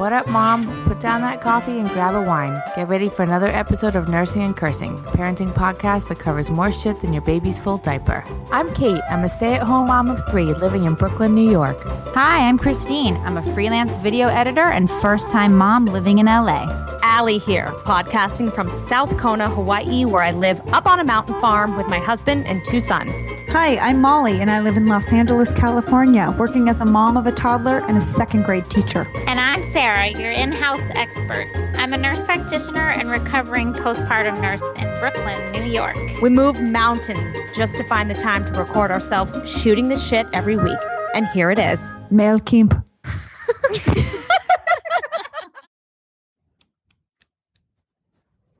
What up, mom? Put down that coffee and grab a wine. Get ready for another episode of Nursing and Cursing, a parenting podcast that covers more shit than your baby's full diaper. I'm Kate. I'm a stay at home mom of three living in Brooklyn, New York. Hi, I'm Christine. I'm a freelance video editor and first time mom living in LA. Allie here, podcasting from South Kona, Hawaii, where I live up on a mountain farm with my husband and two sons. Hi, I'm Molly, and I live in Los Angeles, California, working as a mom of a toddler and a second grade teacher. And I'm Sarah, your in house expert. I'm a nurse practitioner and recovering postpartum nurse in Brooklyn, New York. We move mountains just to find the time to record ourselves shooting the shit every week. And here it is. Mel Kimp.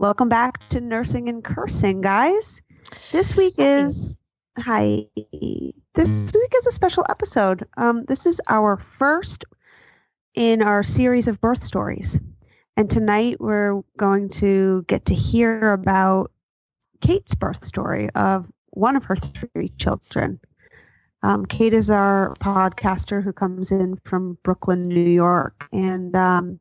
Welcome back to Nursing and Cursing, guys. This week is hi. This week is a special episode. Um, this is our first in our series of birth stories, and tonight we're going to get to hear about Kate's birth story of one of her three children. Um, Kate is our podcaster who comes in from Brooklyn, New York, and um,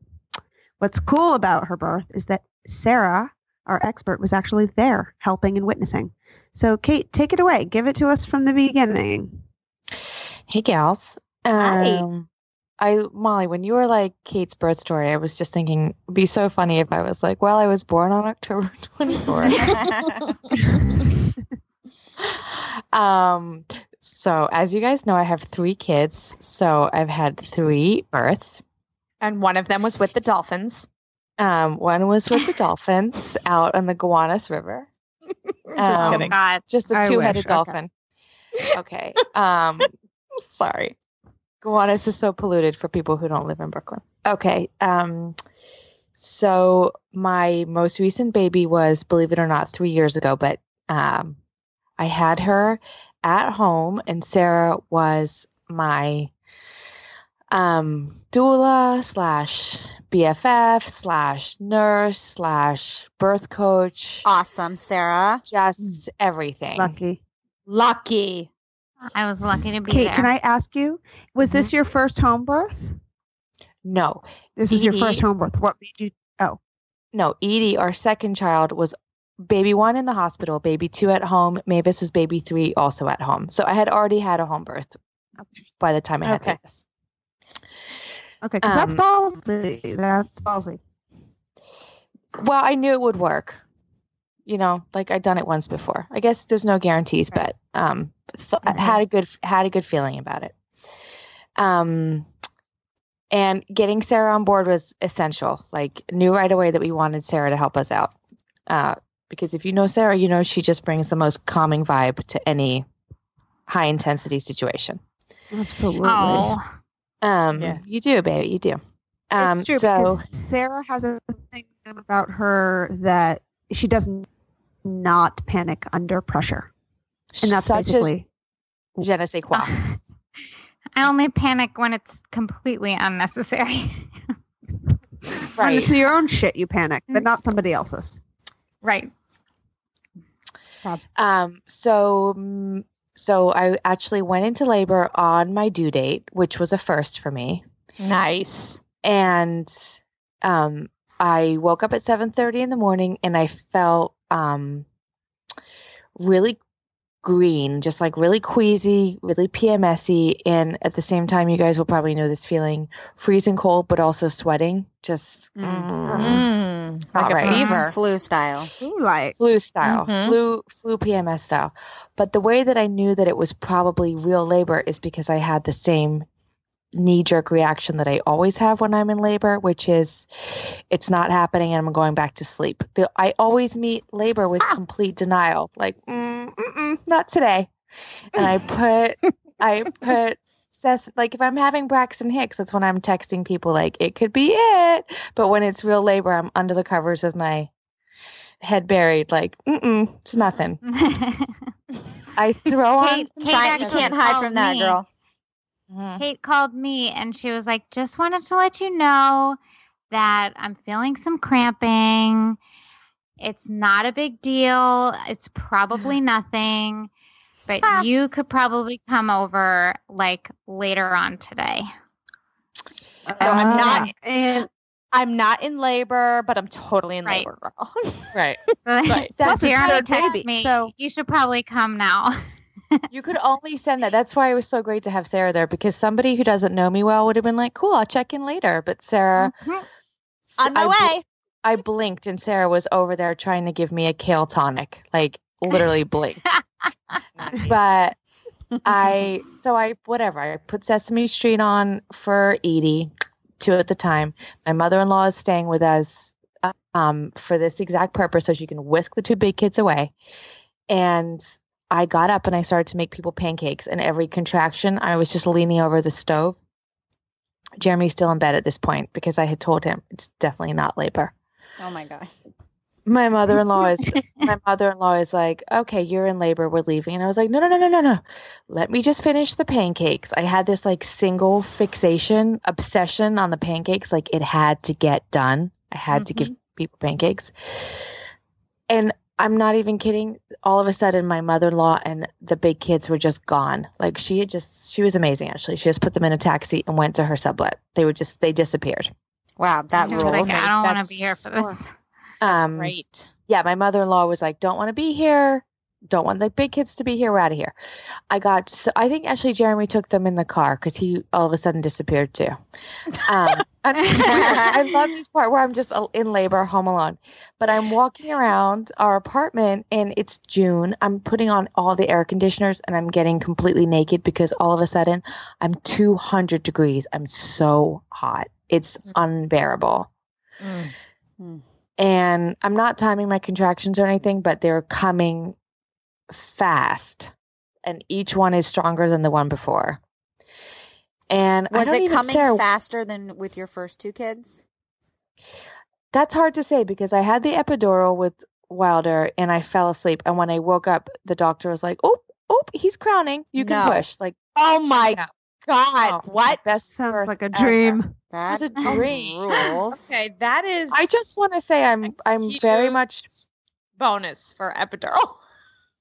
what's cool about her birth is that Sarah, our expert, was actually there helping and witnessing. So, Kate, take it away. Give it to us from the beginning. Hey, gals. Hi. Um, I Molly, when you were like Kate's birth story, I was just thinking it'd be so funny if I was like, "Well, I was born on October 24th." um, so as you guys know, I have three kids. So I've had three births. And one of them was with the dolphins. Um, one was with the dolphins out on the Gowanus River. Just Um, kidding. God. Just a I two-headed wish, okay. dolphin. Okay. Um, sorry. Gowanus is so polluted for people who don't live in Brooklyn. Okay. Um, so my most recent baby was, believe it or not, three years ago, but um, I had her at home, and Sarah was my um, doula slash BFF slash nurse slash birth coach, Awesome, Sarah. just everything. Lucky. Lucky. I was lucky to be Kate, there. can I ask you, was this your first home birth? No, This was your first home birth. What made you? Oh. No, Edie, our second child, was baby one in the hospital, baby two at home. Mavis was baby three, also at home. So I had already had a home birth by the time I had Okay. Mavis. Okay, because that's Um, ballsy. That's ballsy. Well, I knew it would work. You know, like I'd done it once before. I guess there's no guarantees, but um, th- I had a good had a good feeling about it. Um, and getting Sarah on board was essential. Like, knew right away that we wanted Sarah to help us out. Uh, because if you know Sarah, you know she just brings the most calming vibe to any high intensity situation. Absolutely. Oh, Um, Yeah. you do, baby, you do. Um, it's true so Sarah has a thing about her that she does not panic under pressure, and that's basically a je ne sais quoi. I only panic when it's completely unnecessary. and right. it's your own shit you panic, but not somebody else's. right. Um, so, mm, so I actually went into labor on my due date, which was a first for me. Nice. And um, I woke up at seven thirty in the morning, and I felt um, really green, just like really queasy, really PMSy, and at the same time, you guys will probably know this feeling: freezing cold, but also sweating. Just Mm. Mm, Not like a right. fever. Flu style. Ooh, like flu style, Mhm. flu flu PMS style. But the way that I knew that it was probably real labor is because I had the same knee jerk reaction that I always have when I'm in labor, which is it's not happening and I'm going back to sleep. The, I always meet labor with complete denial, like mm, not today. And I put I put like if I'm having Braxton Hicks, that's when I'm texting people like it could be it. But when it's real labor, I'm under the covers with my head buried, like mm-mm, it's nothing. I throw on. Kate, some Kate Try- you can't hide from that, me. girl. Mhm. Kate called me and she was like, just wanted to let you know that I'm feeling some cramping. It's not a big deal. It's probably nothing, but Ah. you could probably come over like later on today. So I'm not Ah, and I'm not in labor, but I'm totally in Right. labor, girl. Right. Right. Plus Jeremy third texted baby, me, so- you should probably come now. You could only send that. That's why it was so great to have Sarah there because somebody who doesn't know me well would have been like, "Cool, I'll check in later." But Sarah, Mhm. On my I bl- way. I blinked and Sarah was over there trying to give me a kale tonic, like literally blinked. but I so I whatever I put Sesame Street on for Edie, two at the time. My mother-in-law is staying with us um, for this exact purpose, so she can whisk the two big kids away. And I got up and I started to make people pancakes. And every contraction, I was just leaning over the stove. Jeremy's still in bed at this point because I had told him it's definitely not labor Oh my god. my mother-in-law is my mother-in-law is like okay you're in labor we're leaving and i was like no no no no no no let me just finish the pancakes i had this like single fixation obsession on the pancakes like it had to get done i had to give mm-hmm. people pancakes and i'm not even kidding all of a sudden my mother-in-law and the big kids were just gone like she had just she was amazing actually she just put them in a taxi and went to her sublet they were just they disappeared Wow, that was rules. like, I don't want to be here for this. um Great. yeah, my mother in law was like, don't want to be here. Don't want the big kids to be here. We're out of here. I got, so I think actually Jeremy took them in the car because he all of a sudden disappeared too. Um, and I love this part where I'm just in labor, home alone. But I'm walking around our apartment and it's June. I'm putting on all the air conditioners and I'm getting completely naked because all of a sudden I'm 200 degrees. I'm so hot. It's mm. unbearable mm. Mm. and I'm not timing my contractions or anything, but they're coming fast, and each one is stronger than the one before. And Was it coming Sarah, faster than with your first two kids? That's hard to say because I had the epidural with Wilder, and I fell asleep. And when I woke up, the doctor was like, "Oh, oh, he's crowning. You can No. push." Like, Oh my out. God. Oh, what? That sounds like a dream. That It a oh dream. rules. Okay, that is I just want to say I'm I'm very much bonus for epidural.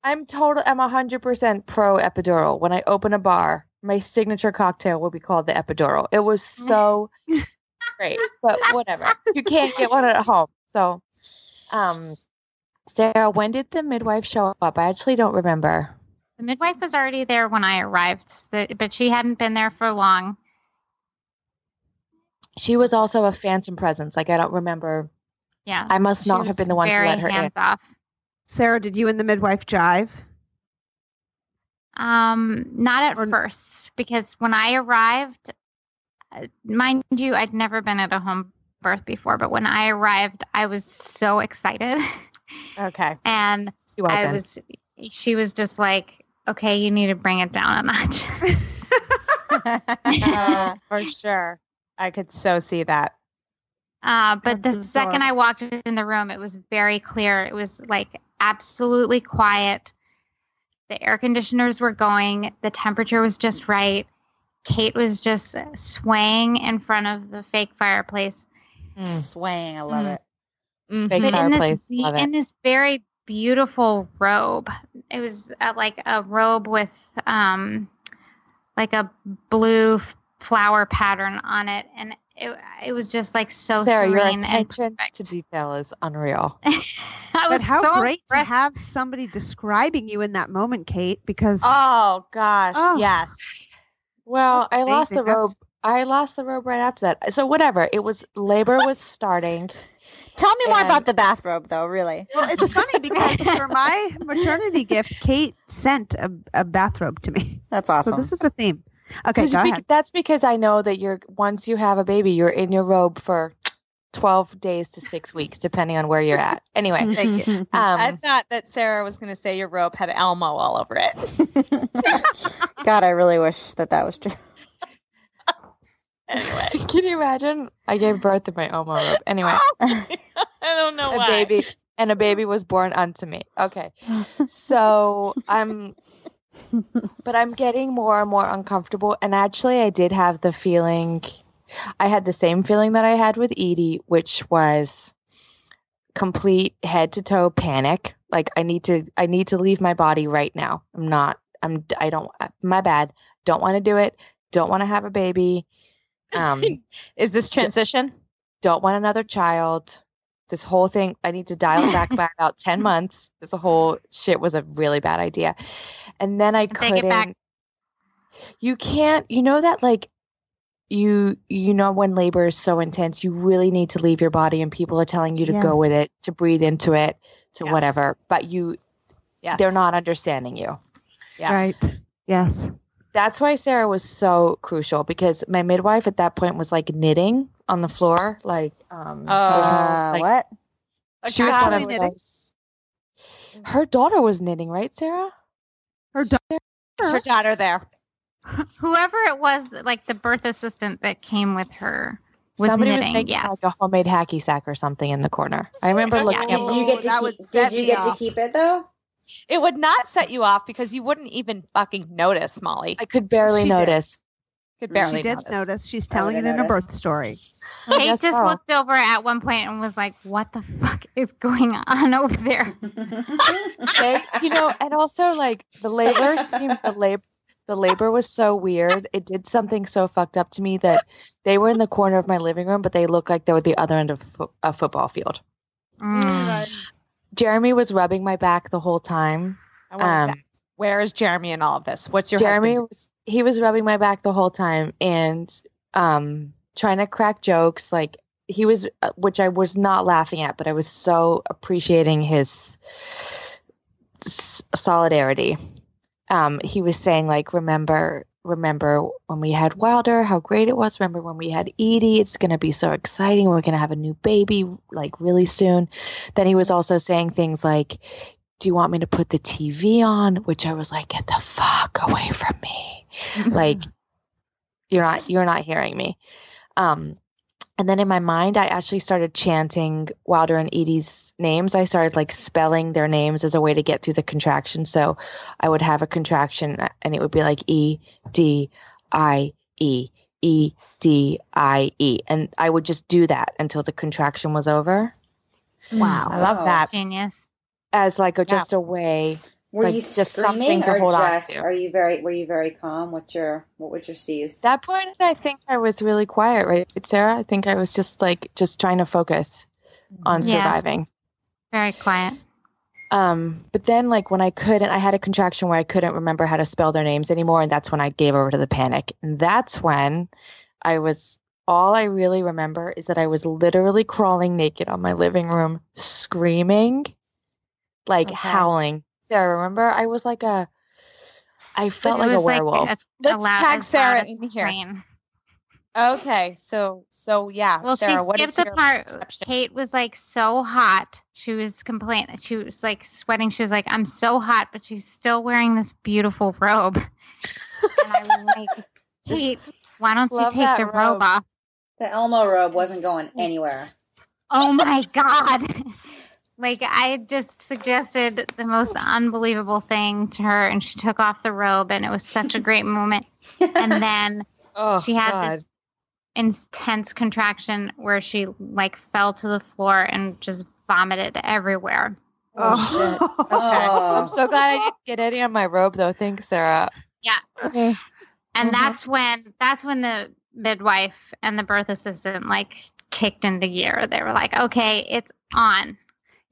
I'm total. I'm hundred percent pro epidural. When I open a bar, my signature cocktail will be called the epidural. It was so great, but whatever. You can't get one at home. So, um, Sarah, when did the midwife show up? I actually don't remember. The midwife was already there when I arrived, but she hadn't been there for long. She was also a phantom presence. Like I don't remember. Yeah. I must not have been the one to let her in. off. Sarah, did you and the midwife jive? Um, not at Or- first, because when I arrived, uh, mind you, I'd never been at a home birth before, but when I arrived, I was so excited. Okay. and She wasn't. I was, she was just like, okay, you need to bring it down a notch. For sure. I could so see that. Uh, but the That's second. I walked in the room, it was very clear. It was like absolutely quiet. The air conditioners were going. The temperature was just right. Kate was just swaying in front of the fake fireplace. Mm. Swaying, I love Mm. it. Mhm. Fake but in this fireplace. be- Love it. in this very beautiful robe. It was uh, like a robe with um like a blue f- flower pattern on it, and it it was just like so Sarah, your serene and attention perfect. to detail is unreal. I But was how so great to have somebody describing you in that moment, Kate, because Oh gosh. Oh. Yes. Well, That's I lost the amazing. That's- robe. I lost the robe right after that. So whatever. It was labor was starting. Tell me more about the bathrobe, though. Really. well, it's funny because for my maternity gift, Kate sent a, a bathrobe to me. That's awesome. So this is a theme. Okay, go bec- ahead. That's because I know that you're once you have a baby, you're in your robe for twelve days to six weeks, depending on where you're at. Anyway, Thank you. um, I thought that Sarah was going to say your robe had Elmo all over it. God, I really wish that that was true. Anyway. can you imagine? I gave birth to my Elmo robe. Anyway, I don't know a why. baby and a baby was born unto me. Okay, so I'm, but I'm getting more and more uncomfortable. And actually, I did have the feeling, I had the same feeling that I had with Edie, which was complete head to toe panic. Like I need to, I need to leave my body right now. I'm not. I'm. I don't. My bad. Don't want to do it. Don't want to have a baby. Um, Is this transition? don't want another child. This whole thing, I need to dial it back by about 10 months. This whole shit was a really bad idea. And then I couldn't. it back. You can't, you know that like you you know when labor is so intense, you really need to leave your body and people are telling you to go with it, to breathe into it, to Yes. whatever. But you Yes. they're not understanding you. Yeah. Right. Yes. That's why Sarah was so crucial because my midwife at that point was like knitting on the floor, like um Oh. there's no- Uh, like, what? she was one of knitting. those. Her daughter was knitting, right, Sarah? Her daughter. Is her daughter there? Whoever it was, like the birth assistant that came with her, was Somebody knitting. was making yes. like a homemade hacky sack or something in the corner. I remember looking Yeah. at Did you get to that keep, would did you me get to keep it though? It would not set you off because you wouldn't even fucking notice, Molly. I could barely She did. notice. Could barely she did notice. notice. She's I telling it would've in a noticed. birth story. Kate just so. looked over at one point and was like, "What the fuck is going on over there?" They- you know, and also like the labor seemed the labor the labor was so weird. It did something so fucked up to me that they were in the corner of my living room, but they looked like they were at the other end of fo- a football field. Mm. Jeremy was rubbing my back the whole time. I wanted to Um, ask, Where is Jeremy in all of this? What's your Jeremy husband? was he was rubbing my back the whole time and um trying to crack jokes like he was uh, which I was not laughing at but I was so appreciating his s- solidarity. Um he was saying like remember remember when we had Wilder how great it was remember when we had Edie it's going to be so exciting we're going to have a new baby like really soon. Then he was also saying things like do you want me to put the TV on? Which I was like, get the fuck away from me. Like you're not you're not hearing me. Um and then in my mind I actually started chanting Wilder and Edie's names. I started like spelling their names as a way to get through the contraction. So I would have a contraction and it would be like E D I E E D I E. And I would just do that until the contraction was over Wow, I love that. Genius. as like a, just a way Were Like, you just screaming something to or hold on just to. are you very were you very calm? What's your what was your steez? that point i think i was really quiet right sarah i think i was just like just trying to focus on Yeah. surviving Very quiet. um but then like when i couldn't i had a contraction where i couldn't remember how to spell their names anymore and that's when i gave over to the panic and that's when i was all i really remember is that i was literally crawling naked on my living room screaming like Okay. howling sarah remember i was like a i felt like a was werewolf a- Let's loud- tag Sarah in here. train. Okay, so so yeah, Well, Sarah, she what is skipped the your part. perception? Kate was like so hot. She was complaining. She was like sweating. She was like, "I'm so hot," but she's still wearing this beautiful robe. and I was like, Kate, why don't you take the robe robe. off? The Elmo robe wasn't going anywhere. Oh my god. Like I just suggested the most unbelievable thing to her and she took off the robe and it was such a great moment. And then oh she had God. this intense contraction where she like fell to the floor and just vomited everywhere. Oh, shit. Oh. I'm so glad I didn't get any on my robe though. Thanks, Sarah. Yeah. Okay. And Mhm. that's when that's when the midwife and the birth assistant like kicked into gear. They were like, "Okay, it's on."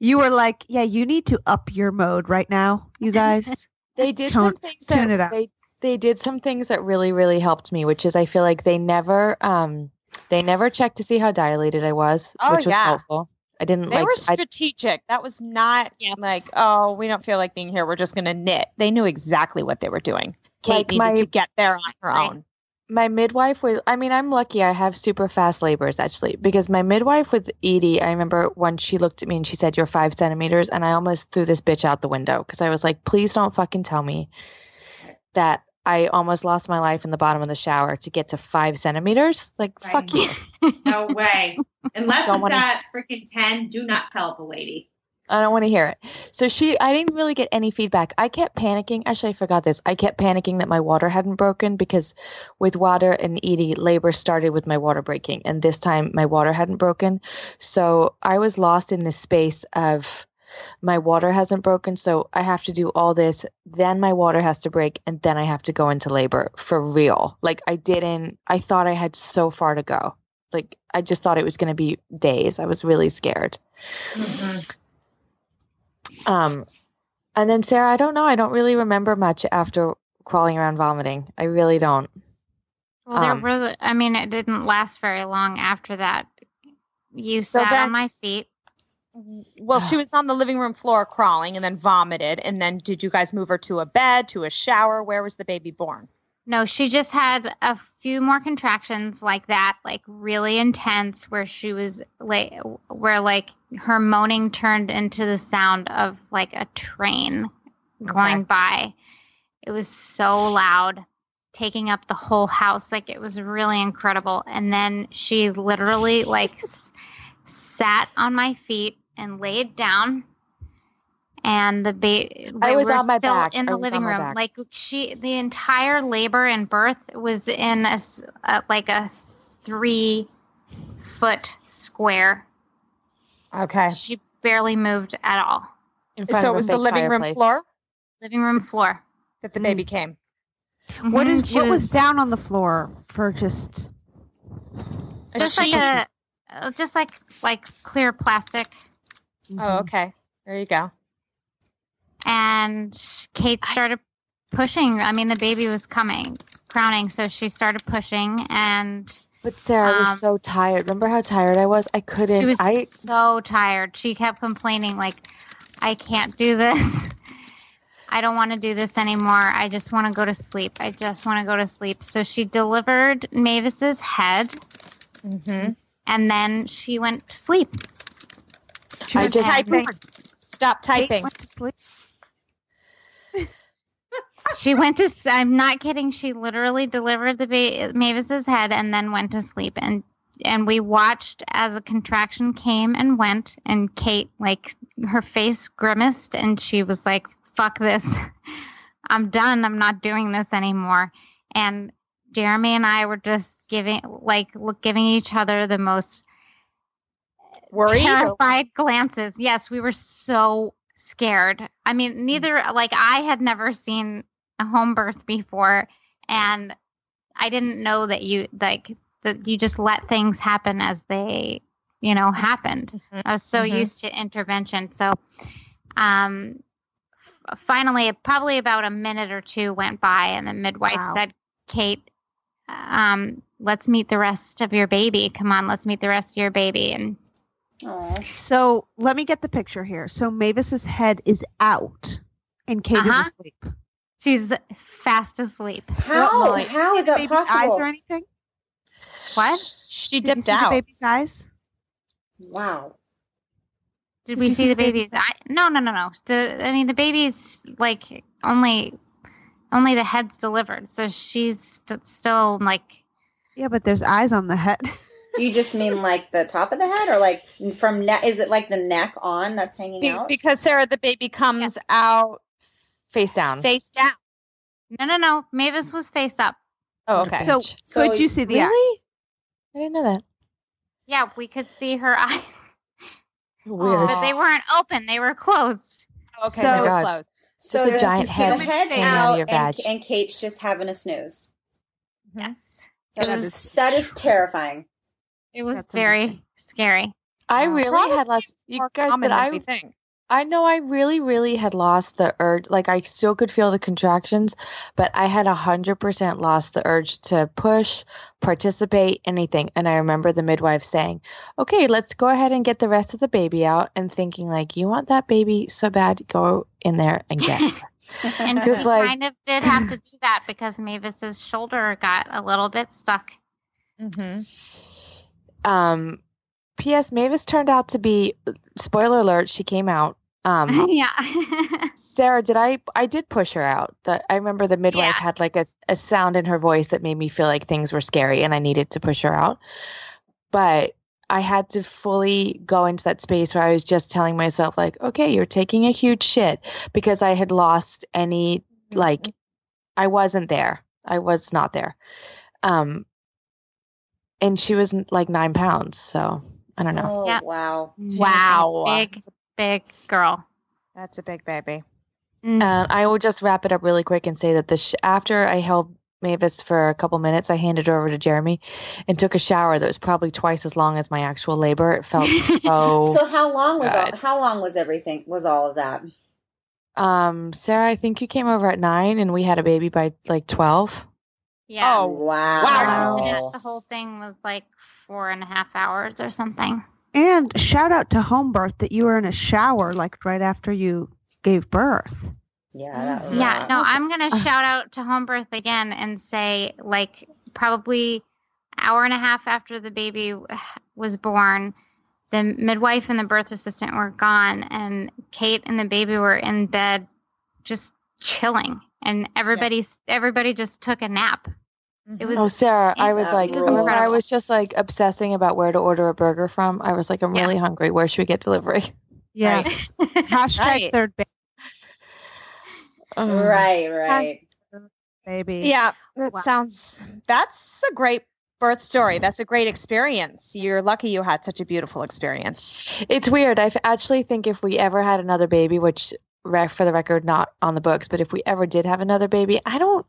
You were like, yeah, you need to up your mode right now, you guys. They did Tone- some things tune that it up. they they did some things that really really helped me, which is I feel like they never um they never checked to see how dilated I was, Oh, which was yeah. helpful. I didn't They like were I, strategic. that was not Yes. like, oh, we don't feel like being here. We're just going to knit. They knew exactly what they were doing. Kate Like needed my- to get there on her own. My midwife was I mean I'm lucky I have super fast labors actually because my midwife with Edie I remember when she looked at me and she said you're five centimeters and I almost threw this bitch out the window because I was like please don't fucking tell me that I almost lost my life in the bottom of the shower to get to five centimeters like fuck you No way. Unless it's wanna- at freaking 10, do not tell the lady. I don't want to hear it. So she, I didn't really get any feedback. I kept panicking. Actually, I forgot this. I kept panicking that my water hadn't broken because with water and Edie, labor started with my water breaking. And this time my water hadn't broken. So I was lost in this space of my water hasn't broken, so I have to do all this. Then my water has to break, and then I have to go into labor for real. Like I didn't. I thought I had so far to go. Like I just thought it was going to be days. I was really scared. Mm-hmm. Um, and then Sarah, I don't know. I don't really remember much after crawling around vomiting. I really don't. Well, there Um, were. I mean, it didn't last very long after that. You So sat then- on my feet. Well, she was on the living room floor crawling and then vomited. And then did you guys move her to a bed, to a shower? Where was the baby born? No, she just had a few more contractions like that, like really intense, where she was like, where like her moaning turned into the sound of like a train going by. It was so loud, taking up the whole house. Like it was really incredible. And then she literally like s- sat on my feet and laid down. And the baby, I was on my still back. in the living room. back. Like she, the entire labor and birth was in a like a three foot square. Okay. She barely moved at all. In front So of it was the fake living room floor Living room floor. that the baby came. What Mhm, is she what was, down on the floor for just A just like a uh, just like like clear plastic Oh, okay. There you go. And kate started pushing i mean the baby was coming crowning so she started pushing and But Sarah I was Um, so tired. Remember how tired I was? I couldn't. she was I so tired she kept complaining like i can't do this i don't want to do this anymore i just want to go to sleep i just want to go to sleep so she delivered mavis's head Mm-hmm. and then she went to sleep she I was just- Typing. Stop Kate typing. went to sleep? She went to. I'm not kidding. She literally delivered the ba- Mavis's head and then went to sleep. And and we watched as a contraction came and went. And Kate, like, her face grimaced, and she was like, "Fuck this! I'm done. I'm not doing this anymore." And Jeremy and I were just giving, like, giving each other the most Worried? terrified glances. Yes, we were so scared. I mean, neither like I had never seen a home birth before and I didn't know that you like that you just let things happen as they, you know, happened. I was so Mhm. used to intervention. So um f- finally probably about a minute or two went by and the midwife Wow. said, "Kate, um let's meet the rest of your baby. Come on, let's meet the rest of your baby." And Aw. So let me get the picture here. So Mavis's head is out, and Kate Uh-huh. is asleep. She's fast asleep. How? Did you How is the that baby's Eyes or anything? What? She Did dipped see the out. baby's eyes. Wow. Did Did we you see the baby's? I, no, no, no, no. The, I mean, the baby's like only, only the head's delivered, so she's st- still like. Yeah, but there's eyes on the head. Do you just mean like the top of the head, or like from neck? Is it like the neck on that's hanging Be- out? because Sarah, the baby comes Yes. out face down. face down. No, no, no. Mavis was face up. Oh, okay. So, So could you see the eyes? really? I didn't know that. Yeah, we could see her eyes, Weird. but they weren't open. They were closed. okay, So- so Oh my God. close. So Just a giant just head the head out out, of your and, and Kate's just having a snooze. Yes, That It is was- that is terrifying. it was That's very amazing. scary. I Uh, really probably had lost you guys, but I we think. I know I really, really had lost the urge. Like I still could feel the contractions, but I had a hundred percent lost the urge to push, participate, anything. And I remember the midwife saying, "Okay, let's go ahead and get the rest of the baby out." And thinking like, "You want that baby so bad? Go in there and get." her." And Because, she like- kind of did have to do that because Mavis's shoulder got a little bit stuck. Mm-hmm. um, P.S. Mavis turned out to be. Spoiler alert: she came out. Um, yeah. Sarah, did I? I did push her out. The, I remember the midwife Yeah. had like a, a sound in her voice that made me feel like things were scary, and I needed to push her out. But I had to fully go into that space where I was just telling myself, like, okay, you're taking a huge shit because I had lost any like, I wasn't there. I was not there. Um, and she was like nine pounds, so I don't know. Oh Yeah. wow. Wow. Big, big girl. That's a big baby. Mm. And I will just wrap it up really quick and say that the sh- after I held Mavis for a couple minutes, I handed her over to Jeremy and took a shower that was probably twice as long as my actual labor. It felt so. so how long was all, how long was everything was all of that? um, Sarah, I think you came over at nine, and we had a baby by like twelve. Yeah. Oh, Wow. Wow. The whole thing was like four and a half hours or something. And shout out to home birth that you were in a shower like right after you gave birth. Yeah, mm-hmm. was Yeah, no, I'm gonna shout out to home birth again and say like probably hour and a half after the baby was born, the midwife and the birth assistant were gone, and Kate and the baby were in bed, just chilling, and everybody everybody just took a nap. It was Oh, Sarah, I was like, rules. remember I was just like obsessing about where to order a burger from. I was like, I'm Yeah. really hungry. Where should we get delivery? Yeah. Hashtag Right. third ba- Um, Right, right. baby. Yeah, that Wow. sounds. That's a great birth story. That's a great experience. You're lucky you had such a beautiful experience. It's weird. I actually think if we ever had another baby, which rec- for the record, not on the books, but if we ever did have another baby, I don't,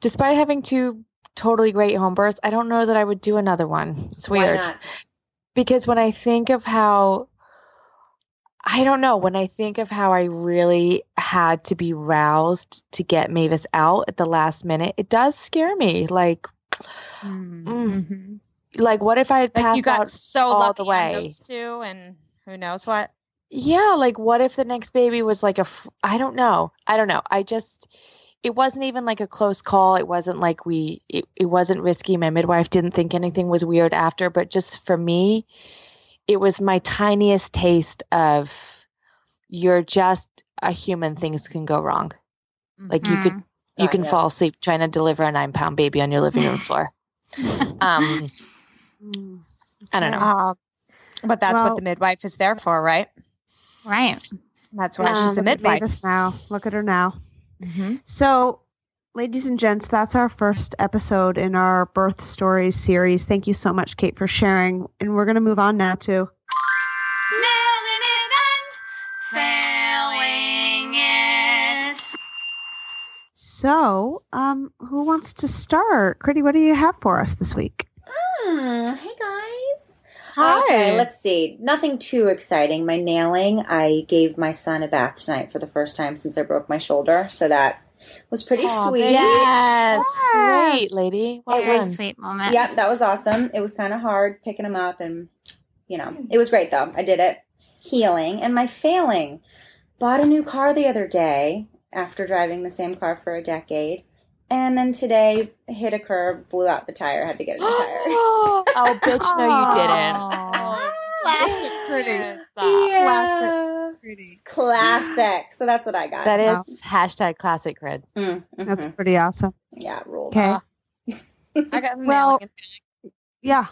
despite having two totally great home births, I don't know that I would do another one. It's weird. Because when I think of how I don't know, when I think of how I really had to be roused to get Mavis out at the last minute, it does scare me. Like mm, like what if I had Like passed you got out so all lucky the way? those two, and who knows what? Yeah, like what if the next baby was like a f- I don't know. I don't know. I just it wasn't even like a close call. It wasn't like we it, it wasn't risky. My midwife didn't think anything was weird after, but just for me, it was my tiniest taste of you're just a human things can go wrong. Like you could Mm. you Got can ya. fall asleep trying to deliver a 9 pound baby on your living room floor. Um Mm. I don't know. Um, but that's Well- what the midwife is there for, right? Right. That's why Wow, she's a midwife. Now. Look at her now. Mhm. So, ladies and gents, that's our first episode in our birth stories series. Thank you so much, Kate, for sharing. And we're going to move on now to So, um, who wants to start? Critty, what do you have for us this week? Hmm, hey guys. Hi. Okay, let's see. Nothing too exciting. My nailing, I gave my son a bath tonight for the first time since I broke my shoulder, so that was pretty Aw, sweet. Yes. Great, lady. Well It Very done. sweet moment. Yep, that was awesome. It was kind of hard picking him up, and you know, it was great though. I did it. Healing and my failing. Bought a new car the other day after driving the same car for a decade, and then today hit a curb, blew out the tire, had to get a new tire. oh, bitch, no, you didn't. Yeah. Pretty. Classic. So that's what I got. That is Wow. hashtag classic grid. Mm, mhm. That's pretty awesome. yeah, rules. Okay. I got Well- nailing. Yeah.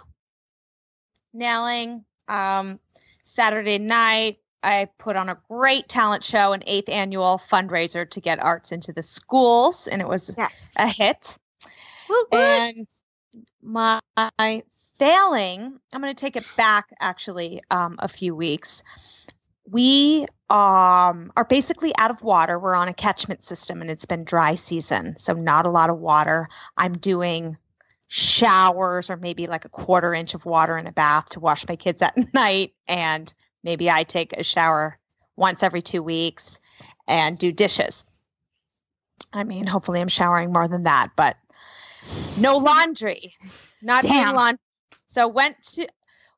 nailing. Um, Saturday night, I put on a great talent show, an eighth annual fundraiser to get arts into the schools, and it was Yes. a hit. And my failing, I'm going to take it back actually um, a few weeks. We um, are basically out of water. We're on a catchment system and it's been dry season, so not a lot of water. I'm doing showers or maybe like a quarter inch of water in a bath to wash my kids at night. And maybe I take a shower once every two weeks and do dishes. I mean, hopefully I'm showering more than that, but no laundry. Not doing Damn. laundry. So went to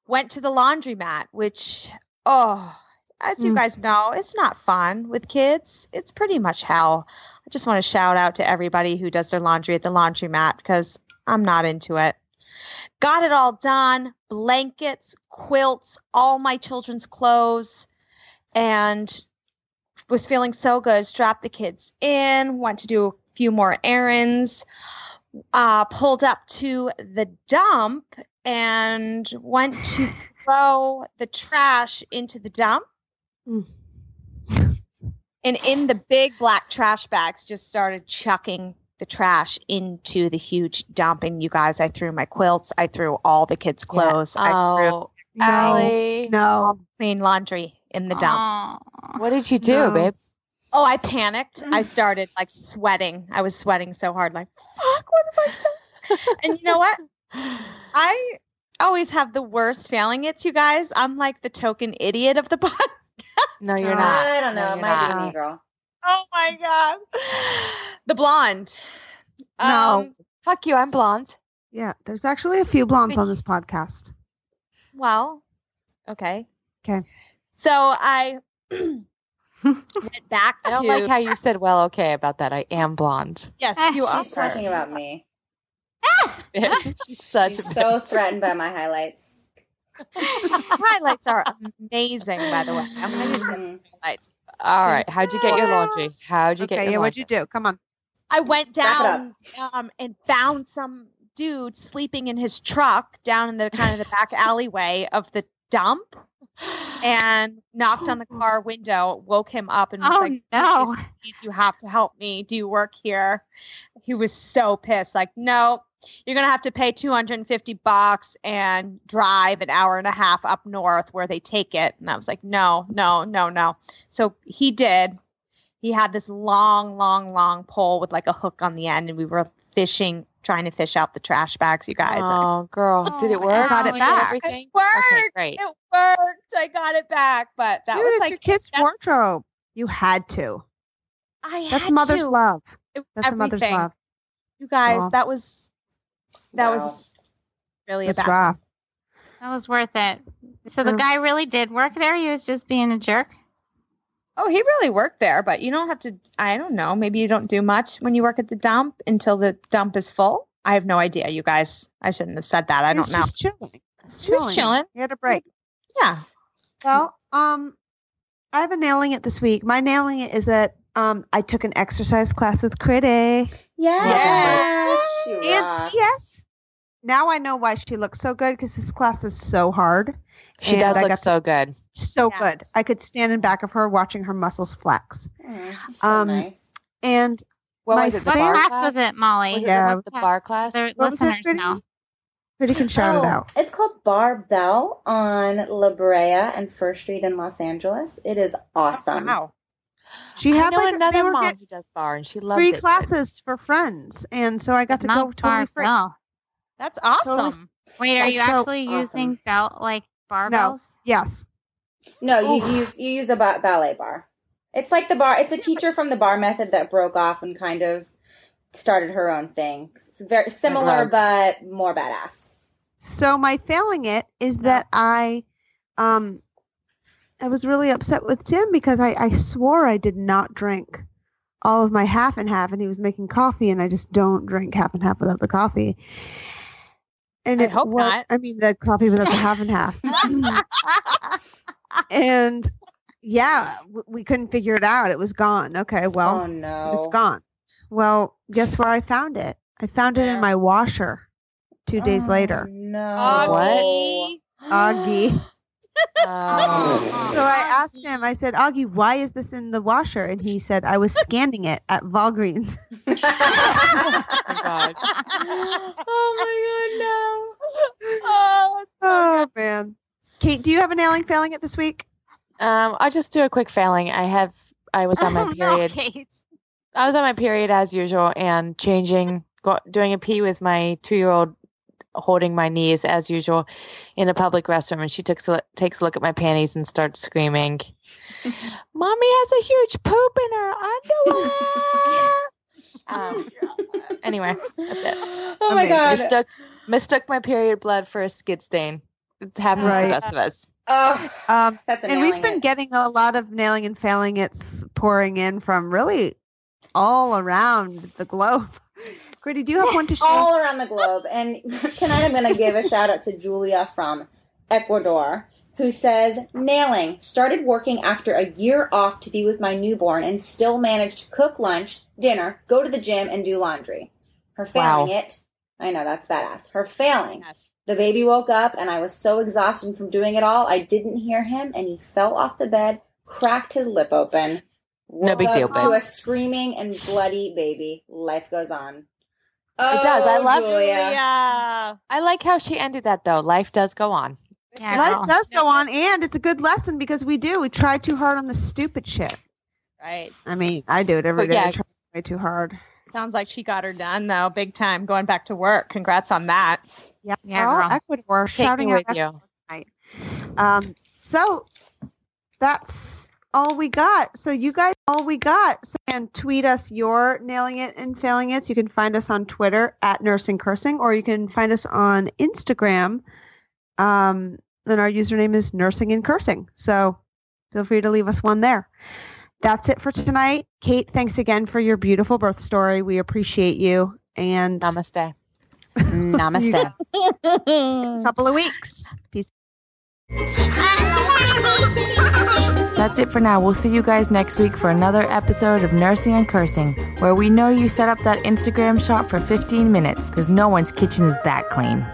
went to the laundromat, which oh, as you Mm. guys know, it's not fun with kids. It's pretty much hell. I just want to shout out to everybody who does their laundry at the laundromat because I'm not into it. Got it all done blankets, quilts, all my children's clothes, and was feeling so good. Strapped the kids in, went to do a few more errands, uh, pulled up to the dump, and went to throw the trash into the dump. Mm. And in the big black trash bags, just started chucking the trash into the huge dump. And you guys, I threw my quilts, I threw all the kids' clothes, I threw Oh, No. Allie. No. clean laundry in the dump. What did you do, No. babe? Oh, I panicked. I mm. started like sweating. I was sweating so hard, like, fuck, what have I done? and you know what? I always have the worst failing it's you guys. I'm like the token idiot of the podcast. No, you're not. I don't No, know. It you're might be me, girl. Oh my god. The blonde. No. Um, Fuck you. I'm blonde. Yeah, there's actually a few blondes on this podcast. well, okay. Okay. So I went back I don't to like how you said, well, okay, about that. I am blonde. Yes, Ah, you are. She's talking about me. Bitch. She's such a She's so threatened by my highlights. highlights are amazing, by the way. I'm gonna Mhm. highlights. All right. How'd you get your laundry? How'd you get your yeah, what'd you do? Come on. I went down um, and found some dude sleeping in his truck down in the kind of the back alleyway of the dump and knocked on the car window, woke him up and was Oh, like, no. please, please, you have to help me. Do you work here? He was so pissed. Like, no, you're going to have to pay 250 bucks and drive an hour and a half up north where they take it. And I was like, no, no, no, no. So he did. He had this long, long, long pole with like a hook on the end, and we were fishing, trying to fish out the trash bags, you guys. Oh, girl. Did it Oh, work? got it back. It worked. Okay, great. It worked. I got it back, but that Dude, was like your kid's wardrobe. You had to. I had to. That's had mother's to. love. It- That's a mother's love. You guys, Aw. that was that Wow. was really It's a bad. rough. That was worth it. So the guy really did work there. He was just being a jerk. Oh, he really worked there, but you don't have to. I don't know. Maybe you don't do much when you work at the dump until the dump is full. I have no idea, you guys. I shouldn't have said that. I He don't know. Just chilling. Just He was chilling. He had a break. Yeah. Well, um, I have a nailing it this week. My nailing it is that um, I took an exercise class with Critty. Yes. You And rock. yes, now I know why she looks so good because this class is so hard. She And does I look got to- so good. So Yes. good. I could stand in back of her watching her muscles flex. Mm, so Um, nice. And What My was it? The What bar class class? was it, Molly? Was it Yeah. the, the bar class? The What was it, listeners Brittany? know. Critty can shout it Oh, out. It's called Barbell on La Brea and First Street in Los Angeles. It is awesome. Wow. She I had know like another were mom get who does bar, and she loves it. free it. classes for friends, and so I got to Not go totally free. barbell. That's awesome. Wait, are That's you so actually awesome. using belt like barbells? Yes. No, you Oof. use you use a ba- ballet bar. It's like the bar. It's a teacher from the bar method that broke off and kind of started her own thing. It's very similar, but more badass. So my failing it is that I um I was really upset with Tim because I, I swore I did not drink all of my half and half and he was making coffee and I just don't drink half and half without the coffee. And I it hope wa- not. I mean the coffee without the half and half. and yeah, w- we couldn't figure it out. It was gone. Okay, well, oh no, it's gone. Well, guess where I found it? I found it in my washer two days Oh, later. No, Augie. Augie. Oh. So I asked him, I said, Augie, why is this in the washer? And he said, I was scanning it at Walgreens. Oh my God. oh my Oh, Oh, man. Kate, do you have a nailing failing it this week? Um, I'll just do a quick failing. I have. I was on my Oh, no, period. Kate. I was on my period as usual and changing, go, doing a pee with my two-year-old holding my knees as usual in a public restroom, and she takes a, takes a look at my panties and starts screaming, "Mommy has a huge poop in her underwear!" um, anyway, that's it. Oh my god. Mistook mistook my period blood for a skid stain. It happens to the best of us. Oh, Um, that's and we've been it. getting a lot of nailing and failing it's pouring in from really all around the globe. Critty, do you have one to share? all around the globe. And tonight I'm going to give a shout out to Julia from Ecuador, who says, Nailing, started working after a year off to be with my newborn and still managed to cook lunch, dinner, go to the gym, and do laundry. Her failing Wow. it, I know that's badass. Her failing, Yes. the baby woke up and I was so exhausted from doing it all, I didn't hear him and he fell off the bed, cracked his lip open. No big deal. To a screaming and bloody baby. Life goes on. Oh, It does. I love Julia. Yeah. I like how she ended that though. Life does go on. Yeah, Life girl. does go on, and it's a good lesson because we do. We try too hard on the stupid shit. Right. I mean, I do it every But day. yeah. I try way too hard. Sounds like she got her done though, big time. Going back to work. Congrats on that. Yeah, Yeah, we're all girl. Ecuador Take shouting me out with you. Um, so that's all we got. So you guys, all we got. So, and tweet us your nailing it and failing it. You can find us on Twitter at nursing cursing, or you can find us on Instagram. Um, and our username is nursing and cursing. So feel free to leave us one there. That's it for tonight. Kate, thanks again for your beautiful birth story. We appreciate you. And Namaste. Namaste. a couple of weeks. Peace. That's it for now. We'll see you guys next week for another episode of Nursing and Cursing, where we know you set up that Instagram shot for 15 minutes because no one's kitchen is that clean.